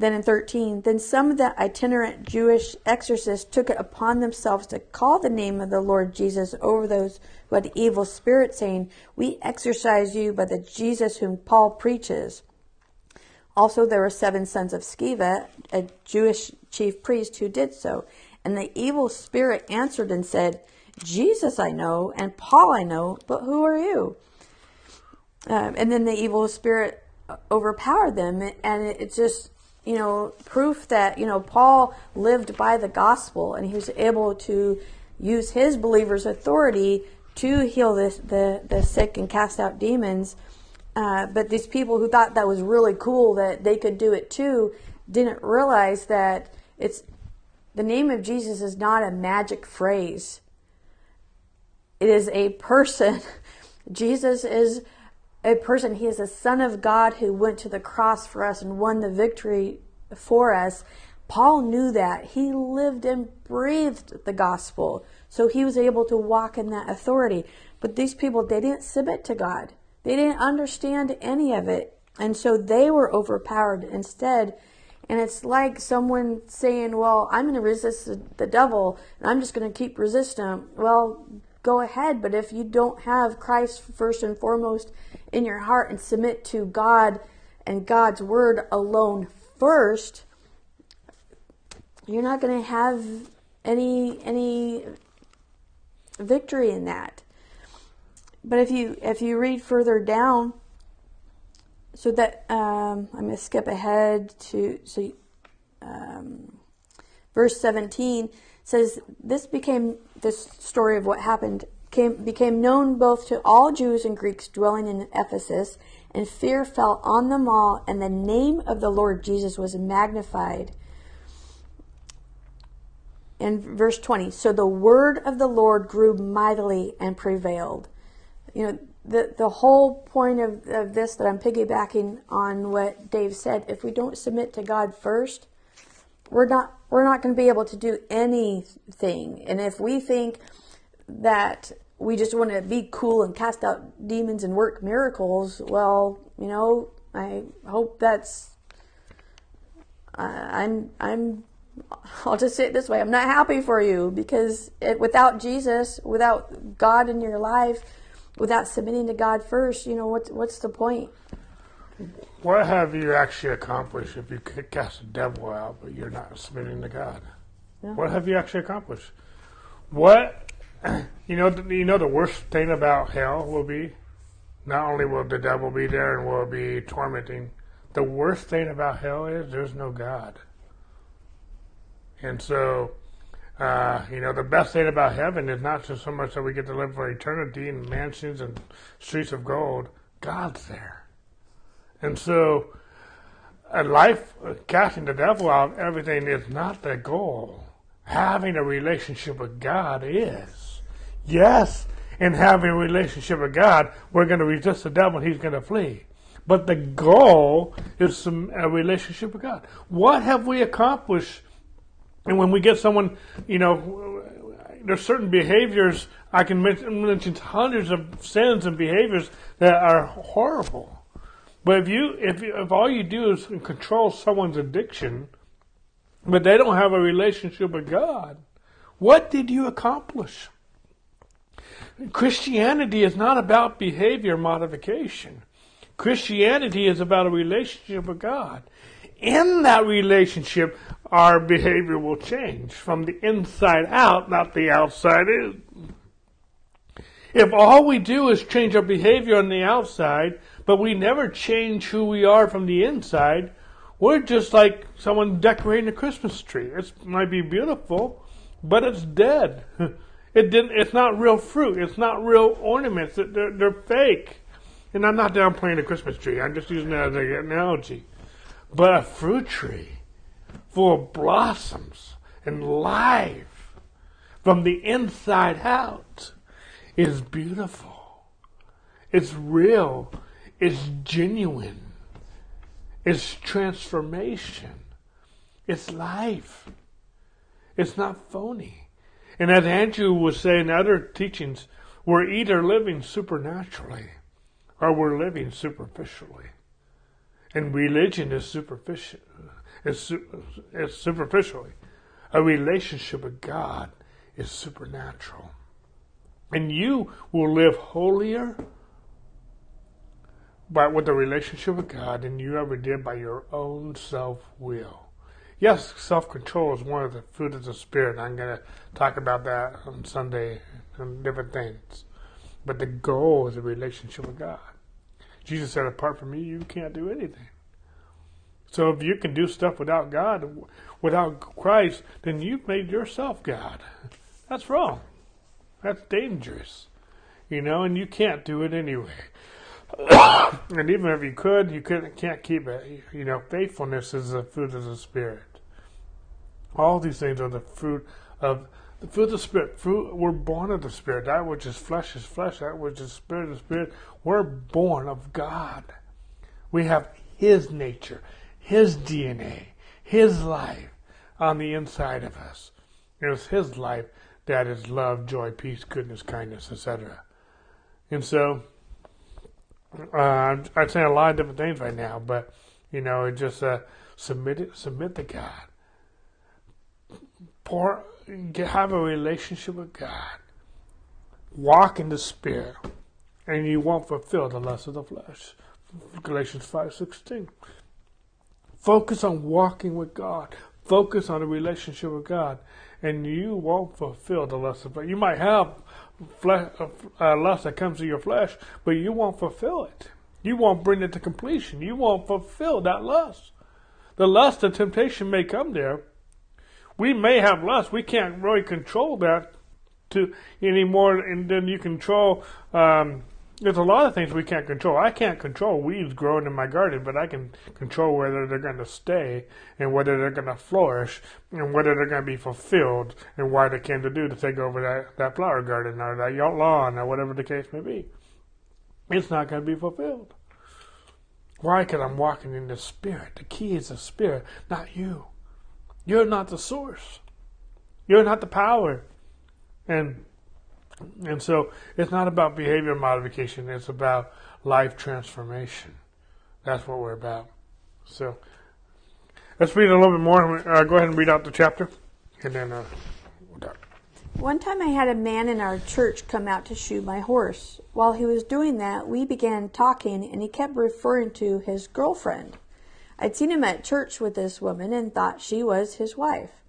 then in 13, then some of the itinerant Jewish exorcists took it upon themselves to call the name of the Lord Jesus over those who had evil spirits, saying, We exorcise you by the Jesus whom Paul preaches. Also, there were seven sons of Sceva, a Jewish chief priest, who did so. And the evil spirit answered and said, Jesus I know, and Paul I know, but who are you? Um, and then the evil spirit overpowered them, and it, it just you know, proof that, you know, Paul lived by the gospel and he was able to use his believers' authority to heal the, the, the sick and cast out demons. Uh, but these people who thought that was really cool that they could do it too didn't realize that it's the name of Jesus is not a magic phrase. It is a person. Jesus is a person. He is a son of God who went to the cross for us and won the victory for us. Paul knew that. He lived and breathed the gospel. So he was able to walk in that authority. But these people, they didn't submit to God. They didn't understand any of it. And so they were overpowered instead. And it's like someone saying, Well, I'm going to resist the devil and I'm just going to keep resisting him. Well, go ahead. But if you don't have Christ first and foremost in your heart and submit to God and God's word alone first, you're not going to have any any victory in that. But if you if you read further down, so that um, I'm going to skip ahead to so um, verse 17 says this became this story of what happened came became known both to all Jews and Greeks dwelling in Ephesus, and fear fell on them all, and the name of the Lord Jesus was magnified. In verse 20, so the word of the Lord grew mightily and prevailed you know, the, the whole point of, of this that I'm piggybacking on what Dave said, if we don't submit to God first, we're not we're not going to be able to do anything. And if we think that we just want to be cool and cast out demons and work miracles, well, you know, I hope that's I'm I'm I'll just say it this way, I'm not happy for you because it, without Jesus, without God in your life, without submitting to God first, you know, what's what's the point? What have you actually accomplished if you cast the devil out, but you're not submitting to God? Yeah. What have you actually accomplished? What you know? You know the worst thing about hell will be not only will the devil be there and will be tormenting. The worst thing about hell is there's no God, and so uh, you know, the best thing about heaven is not just so much that we get to live for eternity in mansions and streets of gold. God's there. And so, a life uh, casting the devil out, everything is not the goal. Having a relationship with God is. Yes, in having a relationship with God, we're going to resist the devil and he's going to flee. But the goal is some, a relationship with God. What have we accomplished and when we get someone, you know, there's certain behaviors, I can mention hundreds of sins and behaviors that are horrible. But if you, if, if all you do is control someone's addiction, but they don't have a relationship with God, what did you accomplish? Christianity is not about behavior modification. Christianity is about a relationship with God. In that relationship, our behavior will change from the inside out, not the outside in. If all we do is change our behavior on the outside, but we never change who we are from the inside, we're just like someone decorating a Christmas tree. It might be beautiful, but it's dead. It didn't. It's not real fruit. It's not real ornaments. They're, they're fake. And I'm not downplaying a Christmas tree. I'm just using that as an analogy. But a fruit tree full of blossoms and life from the inside out is beautiful. It's real. It's genuine. It's transformation. It's life. It's not phony. And as Andrew was saying other teachings, we're either living supernaturally or we're living superficially. And religion is superficial is, is superficially. A relationship with God is supernatural. And you will live holier by with the relationship with God than you ever did by your own self will. Yes, self control is one of the fruit of the Spirit. I'm going to talk about that on Sunday and different things. But the goal is a relationship with God. Jesus said, apart from me, you can't do anything. So if you can do stuff without God, without Christ, then you've made yourself God. That's wrong. That's dangerous. You know, and you can't do it anyway. and even if you could, you could, can't keep it. You know, faithfulness is the fruit of the Spirit. All these things are the fruit of The fruit of the Spirit. Fruit, we're born of the Spirit. That which is flesh is flesh. That which is spirit is spirit. We're born of God. We have His nature, His DNA, His life on the inside of us. It is His life that is love, joy, peace, goodness, kindness, etc. And so, uh, I'd say a lot of different things right now, but you know, just uh, submit it, submit to God. Pour, have a relationship with God. Walk in the Spirit, and you won't fulfill the lust of the flesh. Galatians five sixteen. Focus on walking with God. Focus on a relationship with God, and you won't fulfill the lust of flesh. You might have flesh, uh, lust that comes to your flesh, but you won't fulfill it. You won't bring it to completion. You won't fulfill that lust. The lust and temptation may come there. We may have lust. We can't really control that to any more than you control um, there's a lot of things we can't control. I can't control weeds growing in my garden, but I can control whether they're going to stay and whether they're going to flourish and whether they're going to be fulfilled and why they came to do to take over that, that flower garden or that lawn or whatever the case may be. It's not going to be fulfilled. Why? Because I'm walking in the Spirit. The key is the Spirit, not you. You're not the source. You're not the power. And and so it's not about behavior modification, it's about life transformation. That's what we're about. So let's read a little bit more. Uh, go ahead and read out the chapter, and then uh, we'll. One time I had a man in our church come out to shoe my horse. While he was doing that, we began talking, and he kept referring to his girlfriend. I'd seen him at church with this woman and thought she was his wife.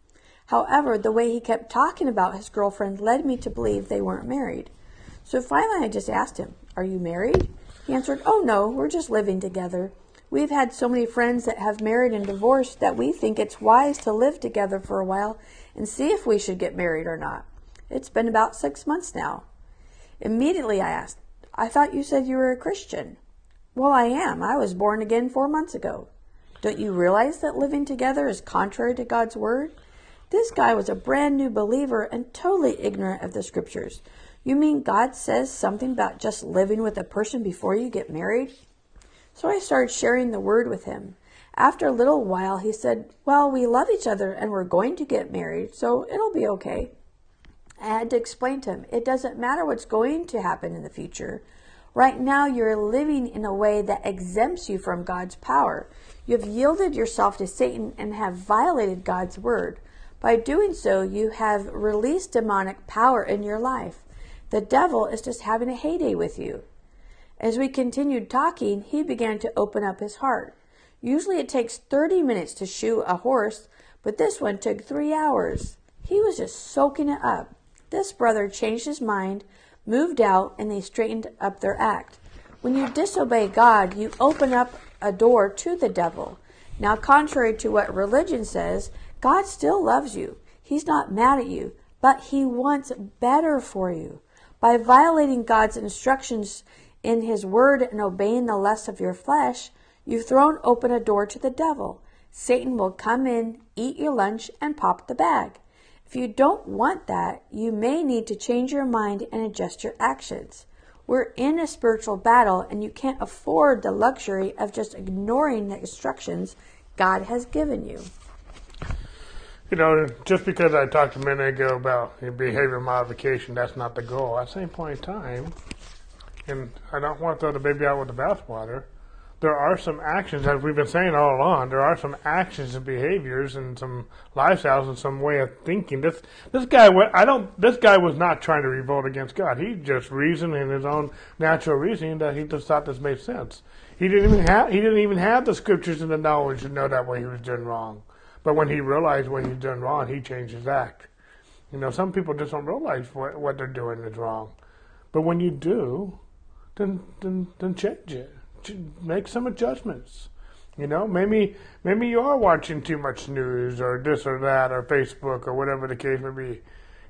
However, the way he kept talking about his girlfriend led me to believe they weren't married. So finally, I just asked him, Are you married? He answered, Oh, no, we're just living together. We've had so many friends that have married and divorced that we think it's wise to live together for a while and see if we should get married or not. It's been about six months now. Immediately I asked, I thought you said you were a Christian. Well, I am. I was born again four months ago. Don't you realize that living together is contrary to God's word? This guy was a brand new believer and totally ignorant of the scriptures. You mean God says something about just living with a person before you get married? So I started sharing the word with him. After a little while, he said, Well, we love each other and we're going to get married, so it'll be okay. I had to explain to him, it doesn't matter what's going to happen in the future. Right now, you're living in a way that exempts you from God's power. You have yielded yourself to Satan and have violated God's word. By doing so, you have released demonic power in your life. The devil is just having a heyday with you. As we continued talking, he began to open up his heart. Usually it takes 30 minutes to shoe a horse, but this one took three hours. He was just soaking it up. This brother changed his mind, moved out, and they straightened up their act. When you disobey God, you open up a door to the devil. Now, contrary to what religion says, God still loves you. He's not mad at you, but He wants better for you. By violating God's instructions in His Word and obeying the lusts of your flesh, you've thrown open a door to the devil. Satan will come in, eat your lunch, and pop the bag. If you don't want that, you may need to change your mind and adjust your actions. We're in a spiritual battle, and you can't afford the luxury of just ignoring the instructions God has given you you know, just because I talked a minute ago about behavior modification, that's not the goal. At the same point in time, and I don't want to throw the baby out with the bathwater, there are some actions, as we've been saying all along, there are some actions and behaviors and some lifestyles and some way of thinking. This this guy, I don't. This guy was not trying to revolt against God. He just reasoned in his own natural reasoning that he just thought this made sense. He didn't even have. He didn't even have the scriptures and the knowledge to know that way he was doing wrong. But when he realized what he's done wrong, he changed his act. You know, some people just don't realize what, what they're doing is wrong. But when you do, then, then, then change it. Make some adjustments. You know, maybe maybe you are watching too much news or this or that or Facebook or whatever the case may be.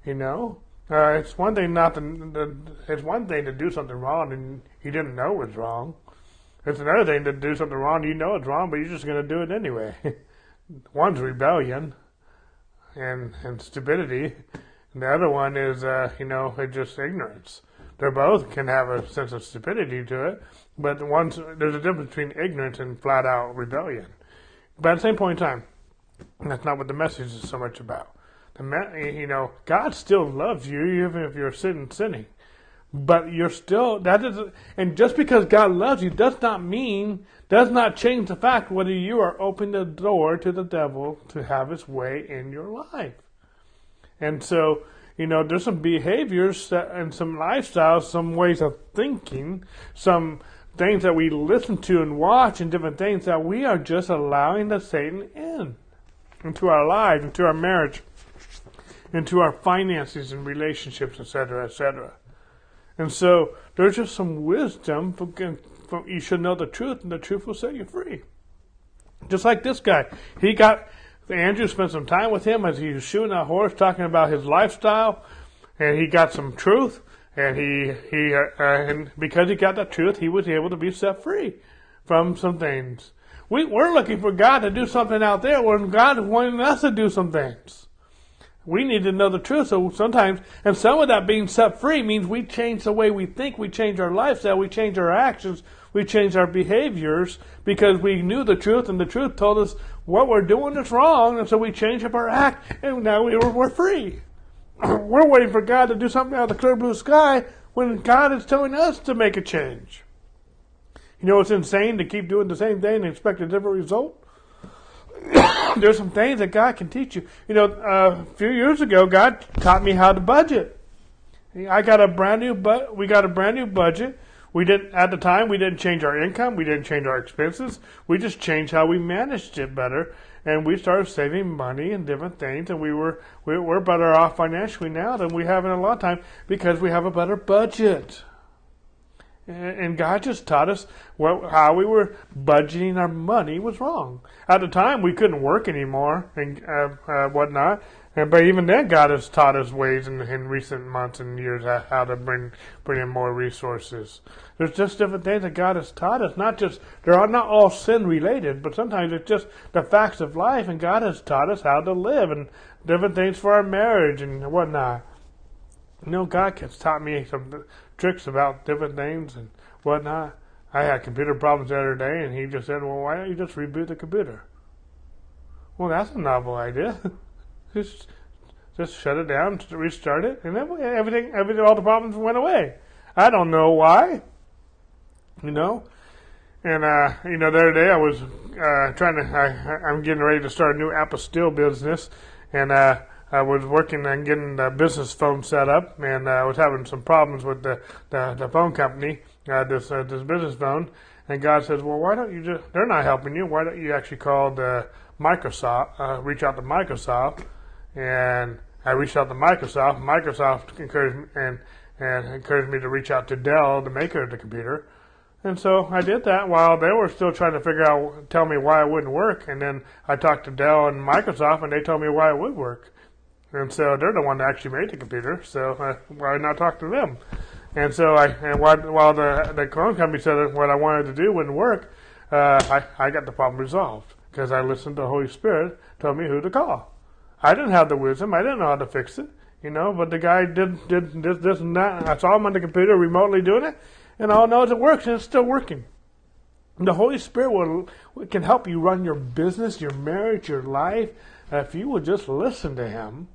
You know, uh, it's one thing not to. It's one thing to do something wrong and you didn't know it was wrong. It's another thing to do something wrong. You know it's wrong, but you're just going to do it anyway. one's rebellion and and stupidity, And the other one is, uh, you know, just ignorance. They both can have a sense of stupidity to it, but one's, there's a difference between ignorance and flat out rebellion. But at the same point in time, that's not what the message is so much about. The me- you know, God still loves you even if you're sitting sinning. But you're still that is, and just because God loves you does not mean does not change the fact whether you are opening the door to the devil to have his way in your life. And so, you know, there's some behaviors and some lifestyles, some ways of thinking, some things that we listen to and watch, and different things that we are just allowing the Satan in into our lives, into our marriage, into our finances and relationships, etc., etc. And so there's just some wisdom. From, from, you should know the truth, and the truth will set you free. Just like this guy, he got Andrew spent some time with him as he was shooting a horse, talking about his lifestyle, and he got some truth. And he he uh, and because he got the truth, he was able to be set free from some things. We we're looking for God to do something out there when God is wanting us to do some things. We need to know the truth. So sometimes, and some of that being set free means we change the way we think, we change our lifestyle, we change our actions, we change our behaviors because we knew the truth and the truth told us what we're doing is wrong. And so we change up our act and now we, we're free. we're waiting for God to do something out of the clear blue sky when God is telling us to make a change. You know, it's insane to keep doing the same thing and expect a different result. there's some things that God can teach you. You know, uh, a few years ago, God taught me how to budget. I got a brand new but we got a brand new budget. We didn't at the time we didn't change our income, we didn't change our expenses. We just changed how we managed it better, and we started saving money and different things. And we were we, we're better off financially now than we have in a long time because we have a better budget. And God just taught us how we were budgeting our money was wrong. At the time, we couldn't work anymore and uh, uh, whatnot. But even then, God has taught us ways in, in recent months and years how to bring bring in more resources. There's just different things that God has taught us. Not just they're not all sin related, but sometimes it's just the facts of life. And God has taught us how to live and different things for our marriage and whatnot. You know, God has taught me some tricks about different things and whatnot. I had computer problems the other day, and he just said, "Well, why don't you just reboot the computer?" Well, that's a novel idea. just just shut it down, restart it, and then everything, everything, all the problems went away. I don't know why. You know, and uh, you know, the other day I was uh, trying to. I, I'm getting ready to start a new apostille business, and uh, I was working on getting the business phone set up, and I was having some problems with the the, the phone company, uh, this uh, this business phone. And God says, "Well, why don't you just? They're not helping you. Why don't you actually call the Microsoft? Uh, reach out to Microsoft." And I reached out to Microsoft. Microsoft encouraged me and and encouraged me to reach out to Dell, the maker of the computer. And so I did that while they were still trying to figure out, tell me why it wouldn't work. And then I talked to Dell and Microsoft, and they told me why it would work. And so they're the one that actually made the computer. So uh, why not talk to them? And so I, and while, while the the clone company said that what I wanted to do wouldn't work, uh, I I got the problem resolved because I listened to the Holy Spirit told me who to call. I didn't have the wisdom. I didn't know how to fix it, you know. But the guy did did this this and that. I saw him on the computer remotely doing it, and all I know it works and it's still working. The Holy Spirit will can help you run your business, your marriage, your life, if you will just listen to Him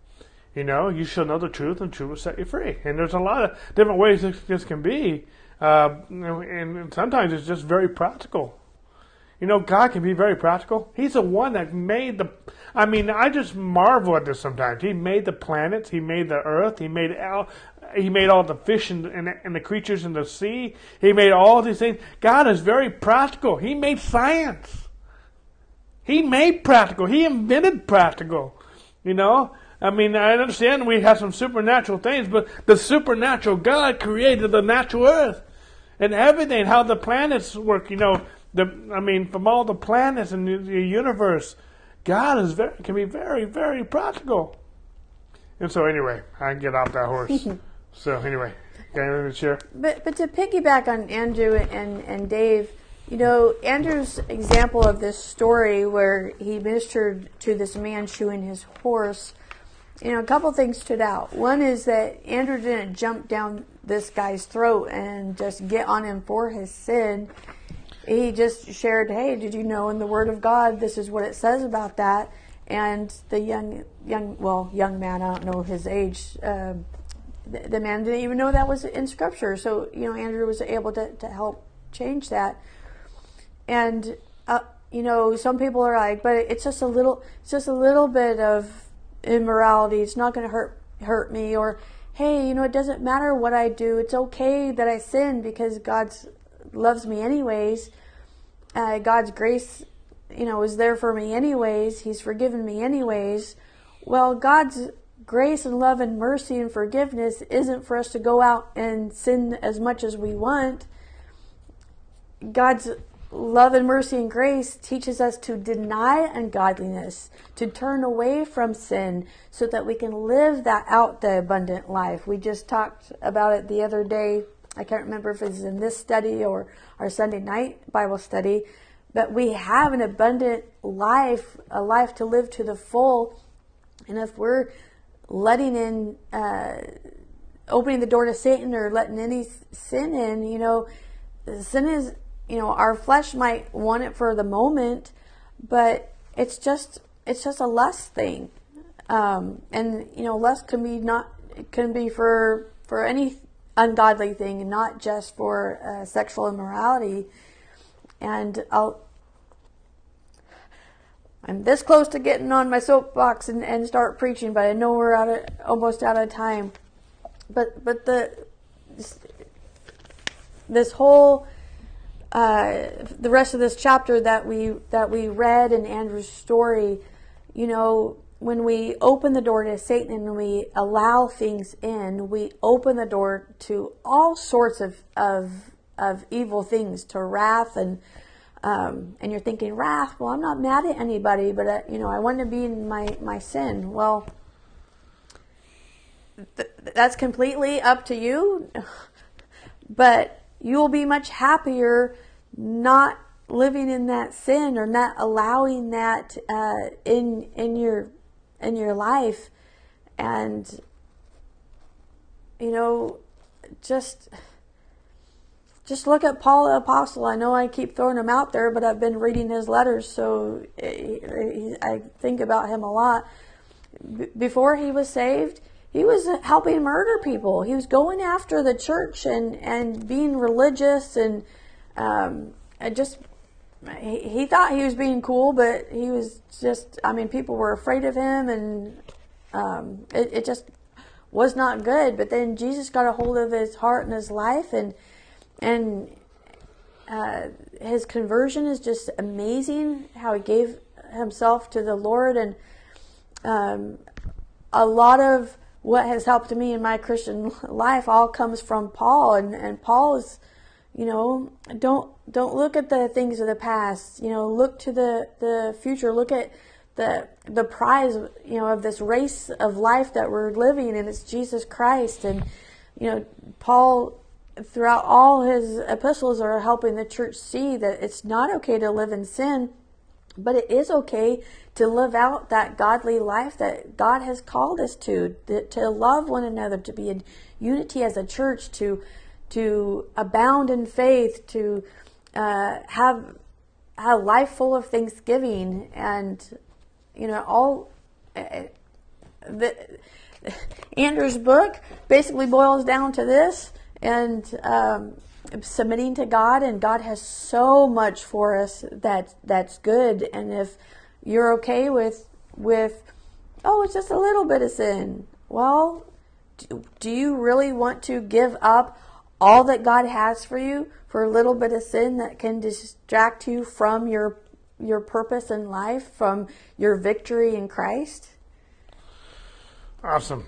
you know, you shall know the truth, and truth will set you free. And there's a lot of different ways this, this can be, uh, and sometimes it's just very practical. You know, God can be very practical. He's the one that made the. I mean, I just marvel at this sometimes. He made the planets. He made the earth. He made all. He made all the fish and, and, and the creatures in the sea. He made all these things. God is very practical. He made science. He made practical. He invented practical. You know, I mean, I understand we have some supernatural things, but the supernatural God created the natural earth and everything, how the planets work, you know, the, I mean, from all the planets in the, universe, God is very, can be very, very practical. And so, anyway, I can get off that horse. so, anyway, anything to share? But, but to piggyback on Andrew and, and Dave, you know, Andrew's example of this story where he ministered to this man shoeing his horse you know, a couple things stood out. One is that Andrew didn't jump down this guy's throat and just get on him for his sin. He just shared, "Hey, did you know in the Word of God this is what it says about that?" And the young, young, well, young man, I don't know his age. Uh, the, the man didn't even know that was in Scripture. So you know, Andrew was able to to help change that. And uh, you know, some people are like, but it's just a little, it's just a little bit of immorality. It's not going to hurt hurt me. Or, hey, you know, it doesn't matter what I do. It's okay that I sin because God loves me anyways. Uh, God's grace, you know, is there for me anyways. He's forgiven me anyways. Well, God's grace and love and mercy and forgiveness isn't for us to go out and sin as much as we want. God's love and mercy and grace teaches us to deny ungodliness, to turn away from sin so that we can live that out the abundant life. We just talked about it the other day. I can't remember if it's in this study or our Sunday night Bible study, but we have an abundant life, a life to live to the full. And if we're letting in, uh, opening the door to Satan or letting any sin in, you know, sin is you know, our flesh might want it for the moment, but it's just it's just a lust thing. Um, and you know, lust can be not it can be for for any ungodly thing, not just for uh, sexual immorality. And I'll. I'm this close to getting on my soapbox and, and start preaching, but I know we're out of almost out of time. But but the this, this whole uh, the rest of this chapter that we that we read in Andrew's story, you know, when we open the door to Satan and we allow things in, we open the door to all sorts of of, of evil things, to wrath and um, and you're thinking wrath. Well, I'm not mad at anybody, but uh, you know, I want to be in my my sin. Well, th- that's completely up to you, but you will be much happier not living in that sin or not allowing that uh, in in your in your life. And you know just just look at Paul the apostle. I know I keep throwing him out there but I've been reading his letters so I think about him a lot. Before he was saved he was helping murder people. He was going after the church and, and being religious and um, just he, he thought he was being cool, but he was just I mean people were afraid of him and um, it, it just was not good. But then Jesus got a hold of his heart and his life and and uh, his conversion is just amazing. How he gave himself to the Lord and um, a lot of what has helped me in my Christian life all comes from Paul. And, and Paul is you know don't don't look at the things of the past you know look to the the future. Look at the the prize you know of this race of life that we're living and it's Jesus Christ. And you know Paul throughout all his epistles are helping the church see that it's not okay to live in sin but it is okay to live out that godly life that God has called us to, to love one another, to be in unity as a church, to to abound in faith, to uh, have a life full of thanksgiving, and you know all. Uh, the, Andrew's book basically boils down to this, and um, submitting to God, and God has so much for us that that's good. And if you're okay with with oh, it's just a little bit of sin, well, do, do you really want to give up all that God has for you for a little bit of sin that can distract you from your your purpose in life, from your victory in Christ? Awesome.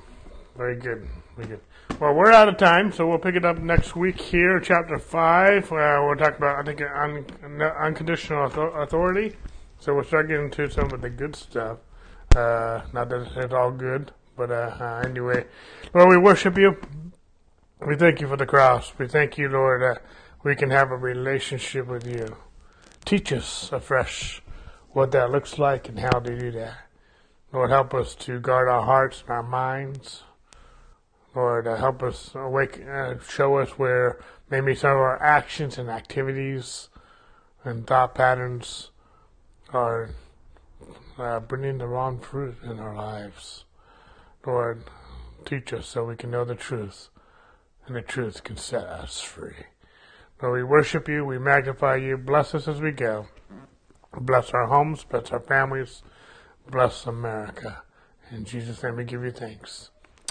Very good. Very good. Well, we're out of time, so we'll pick it up next week here, chapter 5. Uh, we'll talk about, I think, un- unconditional authority. So we'll start getting to some of the good stuff. Uh, not that it's all good, but uh, uh, anyway. Lord, we worship you. We thank you for the cross. We thank you, Lord, that we can have a relationship with you. Teach us afresh what that looks like and how to do that. Lord, help us to guard our hearts and our minds. Lord, uh, help us awake, uh, show us where maybe some of our actions and activities and thought patterns are uh, bringing the wrong fruit in our lives. Lord, teach us so we can know the truth, and the truth can set us free. Lord, we worship you, we magnify you, bless us as we go. Bless our homes, bless our families, bless America. In Jesus' name we give you thanks.